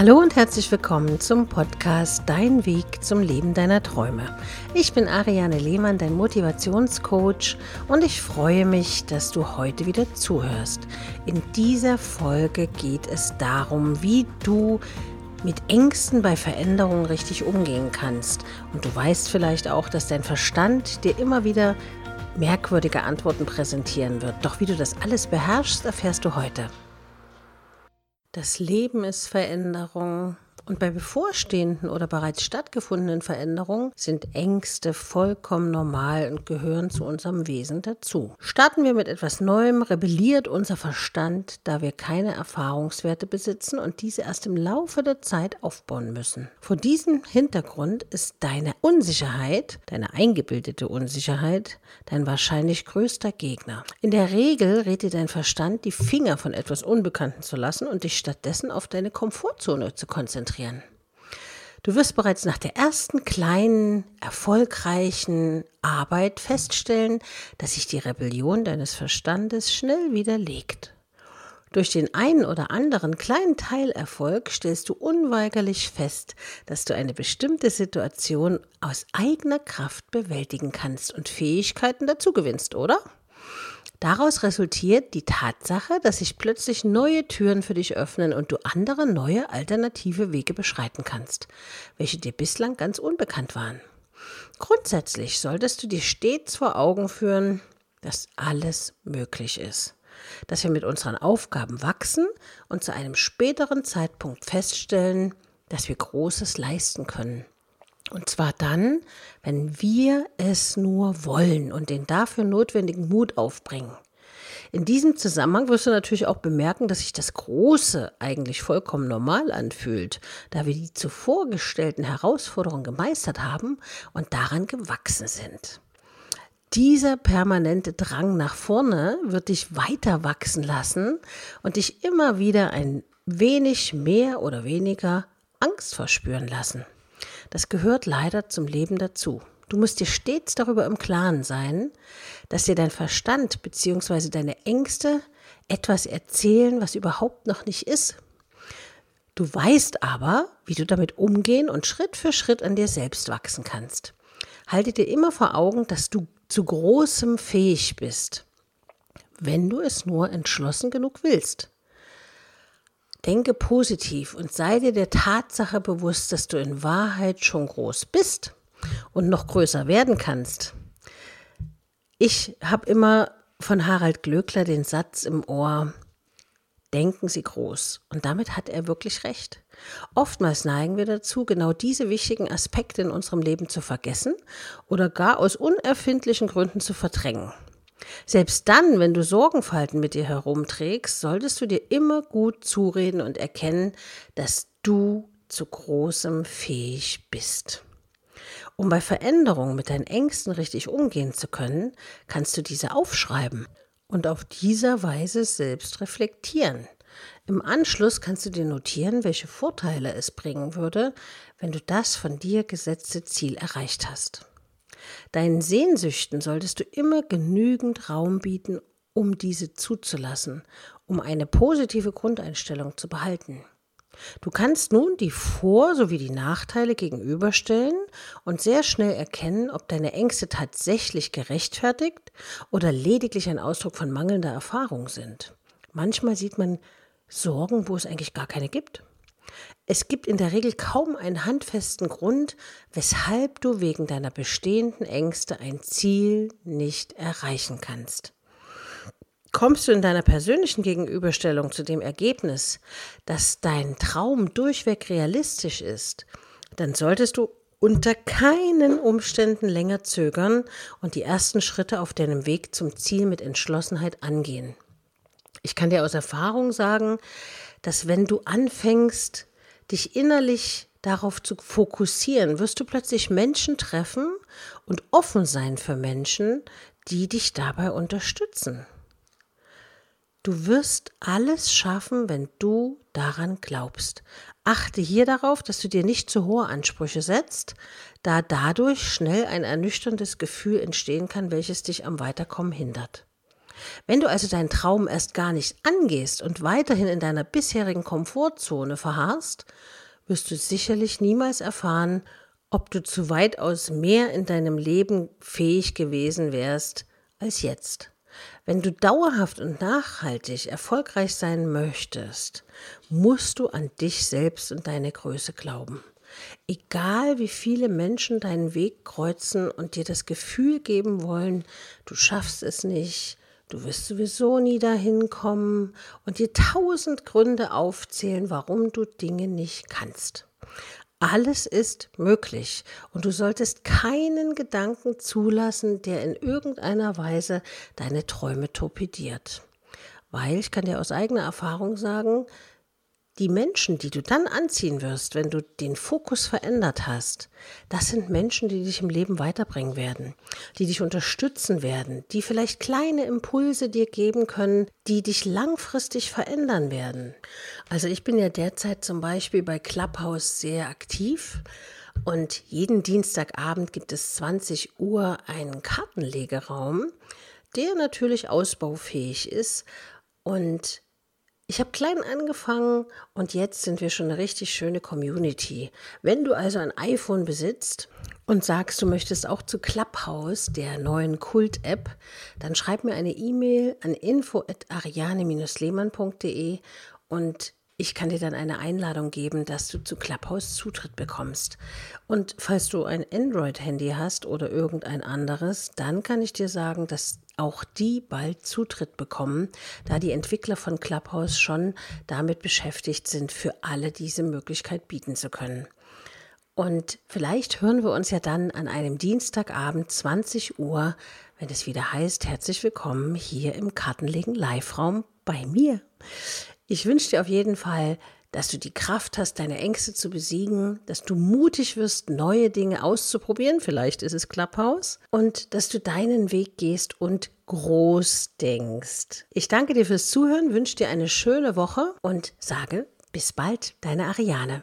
Hallo und herzlich willkommen zum Podcast Dein Weg zum Leben deiner Träume. Ich bin Ariane Lehmann, dein Motivationscoach und ich freue mich, dass du heute wieder zuhörst. In dieser Folge geht es darum, wie du mit Ängsten bei Veränderungen richtig umgehen kannst. Und du weißt vielleicht auch, dass dein Verstand dir immer wieder merkwürdige Antworten präsentieren wird. Doch wie du das alles beherrschst, erfährst du heute. Das Leben ist Veränderung. Und bei bevorstehenden oder bereits stattgefundenen Veränderungen sind Ängste vollkommen normal und gehören zu unserem Wesen dazu. Starten wir mit etwas Neuem, rebelliert unser Verstand, da wir keine Erfahrungswerte besitzen und diese erst im Laufe der Zeit aufbauen müssen. Vor diesem Hintergrund ist deine Unsicherheit, deine eingebildete Unsicherheit, dein wahrscheinlich größter Gegner. In der Regel rät dir dein Verstand, die Finger von etwas Unbekannten zu lassen und dich stattdessen auf deine Komfortzone zu konzentrieren konzentrieren. Du wirst bereits nach der ersten kleinen, erfolgreichen Arbeit feststellen, dass sich die Rebellion deines Verstandes schnell widerlegt. Durch den einen oder anderen kleinen Teilerfolg stellst du unweigerlich fest, dass du eine bestimmte Situation aus eigener Kraft bewältigen kannst und Fähigkeiten dazu gewinnst, oder? Daraus resultiert die Tatsache, dass sich plötzlich neue Türen für dich öffnen und du andere neue alternative Wege beschreiten kannst, welche dir bislang ganz unbekannt waren. Grundsätzlich solltest du dir stets vor Augen führen, dass alles möglich ist, dass wir mit unseren Aufgaben wachsen und zu einem späteren Zeitpunkt feststellen, dass wir Großes leisten können. Und zwar dann, wenn wir es nur wollen und den dafür notwendigen Mut aufbringen. In diesem Zusammenhang wirst du natürlich auch bemerken, dass sich das Große eigentlich vollkommen normal anfühlt, da wir die zuvor gestellten Herausforderungen gemeistert haben und daran gewachsen sind. Dieser permanente Drang nach vorne wird dich weiter wachsen lassen und dich immer wieder ein wenig mehr oder weniger Angst verspüren lassen. Das gehört leider zum Leben dazu. Du musst dir stets darüber im Klaren sein, dass dir dein Verstand bzw. deine Ängste etwas erzählen, was überhaupt noch nicht ist. Du weißt aber, wie du damit umgehen und Schritt für Schritt an dir selbst wachsen kannst. Halte dir immer vor Augen, dass du zu großem fähig bist, wenn du es nur entschlossen genug willst. Denke positiv und sei dir der Tatsache bewusst, dass du in Wahrheit schon groß bist und noch größer werden kannst. Ich habe immer von Harald Glöckler den Satz im Ohr, denken Sie groß. Und damit hat er wirklich recht. Oftmals neigen wir dazu, genau diese wichtigen Aspekte in unserem Leben zu vergessen oder gar aus unerfindlichen Gründen zu verdrängen. Selbst dann, wenn du Sorgenfalten mit dir herumträgst, solltest du dir immer gut zureden und erkennen, dass du zu großem fähig bist. Um bei Veränderungen mit deinen Ängsten richtig umgehen zu können, kannst du diese aufschreiben und auf dieser Weise selbst reflektieren. Im Anschluss kannst du dir notieren, welche Vorteile es bringen würde, wenn du das von dir gesetzte Ziel erreicht hast. Deinen Sehnsüchten solltest du immer genügend Raum bieten, um diese zuzulassen, um eine positive Grundeinstellung zu behalten. Du kannst nun die Vor- sowie die Nachteile gegenüberstellen und sehr schnell erkennen, ob deine Ängste tatsächlich gerechtfertigt oder lediglich ein Ausdruck von mangelnder Erfahrung sind. Manchmal sieht man Sorgen, wo es eigentlich gar keine gibt. Es gibt in der Regel kaum einen handfesten Grund, weshalb du wegen deiner bestehenden Ängste ein Ziel nicht erreichen kannst. Kommst du in deiner persönlichen Gegenüberstellung zu dem Ergebnis, dass dein Traum durchweg realistisch ist, dann solltest du unter keinen Umständen länger zögern und die ersten Schritte auf deinem Weg zum Ziel mit Entschlossenheit angehen. Ich kann dir aus Erfahrung sagen, dass wenn du anfängst, dich innerlich darauf zu fokussieren, wirst du plötzlich Menschen treffen und offen sein für Menschen, die dich dabei unterstützen. Du wirst alles schaffen, wenn du daran glaubst. Achte hier darauf, dass du dir nicht zu hohe Ansprüche setzt, da dadurch schnell ein ernüchterndes Gefühl entstehen kann, welches dich am Weiterkommen hindert. Wenn du also deinen Traum erst gar nicht angehst und weiterhin in deiner bisherigen Komfortzone verharrst, wirst du sicherlich niemals erfahren, ob du zu weitaus mehr in deinem Leben fähig gewesen wärst als jetzt. Wenn du dauerhaft und nachhaltig erfolgreich sein möchtest, musst du an dich selbst und deine Größe glauben. Egal wie viele Menschen deinen Weg kreuzen und dir das Gefühl geben wollen, du schaffst es nicht, du wirst sowieso nie dahin kommen und dir tausend Gründe aufzählen, warum du Dinge nicht kannst. Alles ist möglich und du solltest keinen Gedanken zulassen, der in irgendeiner Weise deine Träume torpediert. Weil ich kann dir aus eigener Erfahrung sagen, die Menschen, die du dann anziehen wirst, wenn du den Fokus verändert hast, das sind Menschen, die dich im Leben weiterbringen werden, die dich unterstützen werden, die vielleicht kleine Impulse dir geben können, die dich langfristig verändern werden. Also ich bin ja derzeit zum Beispiel bei Clubhouse sehr aktiv. Und jeden Dienstagabend gibt es 20 Uhr einen Kartenlegeraum, der natürlich ausbaufähig ist. Und ich habe klein angefangen und jetzt sind wir schon eine richtig schöne Community. Wenn du also ein iPhone besitzt und sagst, du möchtest auch zu Clubhouse, der neuen Kult-App, dann schreib mir eine E-Mail an info@ariane-lehmann.de und ich kann dir dann eine Einladung geben, dass du zu Clubhouse Zutritt bekommst. Und falls du ein Android-Handy hast oder irgendein anderes, dann kann ich dir sagen, dass auch die bald Zutritt bekommen, da die Entwickler von Clubhouse schon damit beschäftigt sind, für alle diese Möglichkeit bieten zu können. Und vielleicht hören wir uns ja dann an einem Dienstagabend 20 Uhr, wenn es wieder heißt, herzlich willkommen hier im Kartenlegen Live-Raum bei mir. Ich wünsche dir auf jeden Fall, dass du die Kraft hast, deine Ängste zu besiegen, dass du mutig wirst, neue Dinge auszuprobieren, vielleicht ist es Clubhouse, und dass du deinen Weg gehst und groß denkst. Ich danke dir fürs Zuhören, wünsche dir eine schöne Woche und sage bis bald, deine Ariane.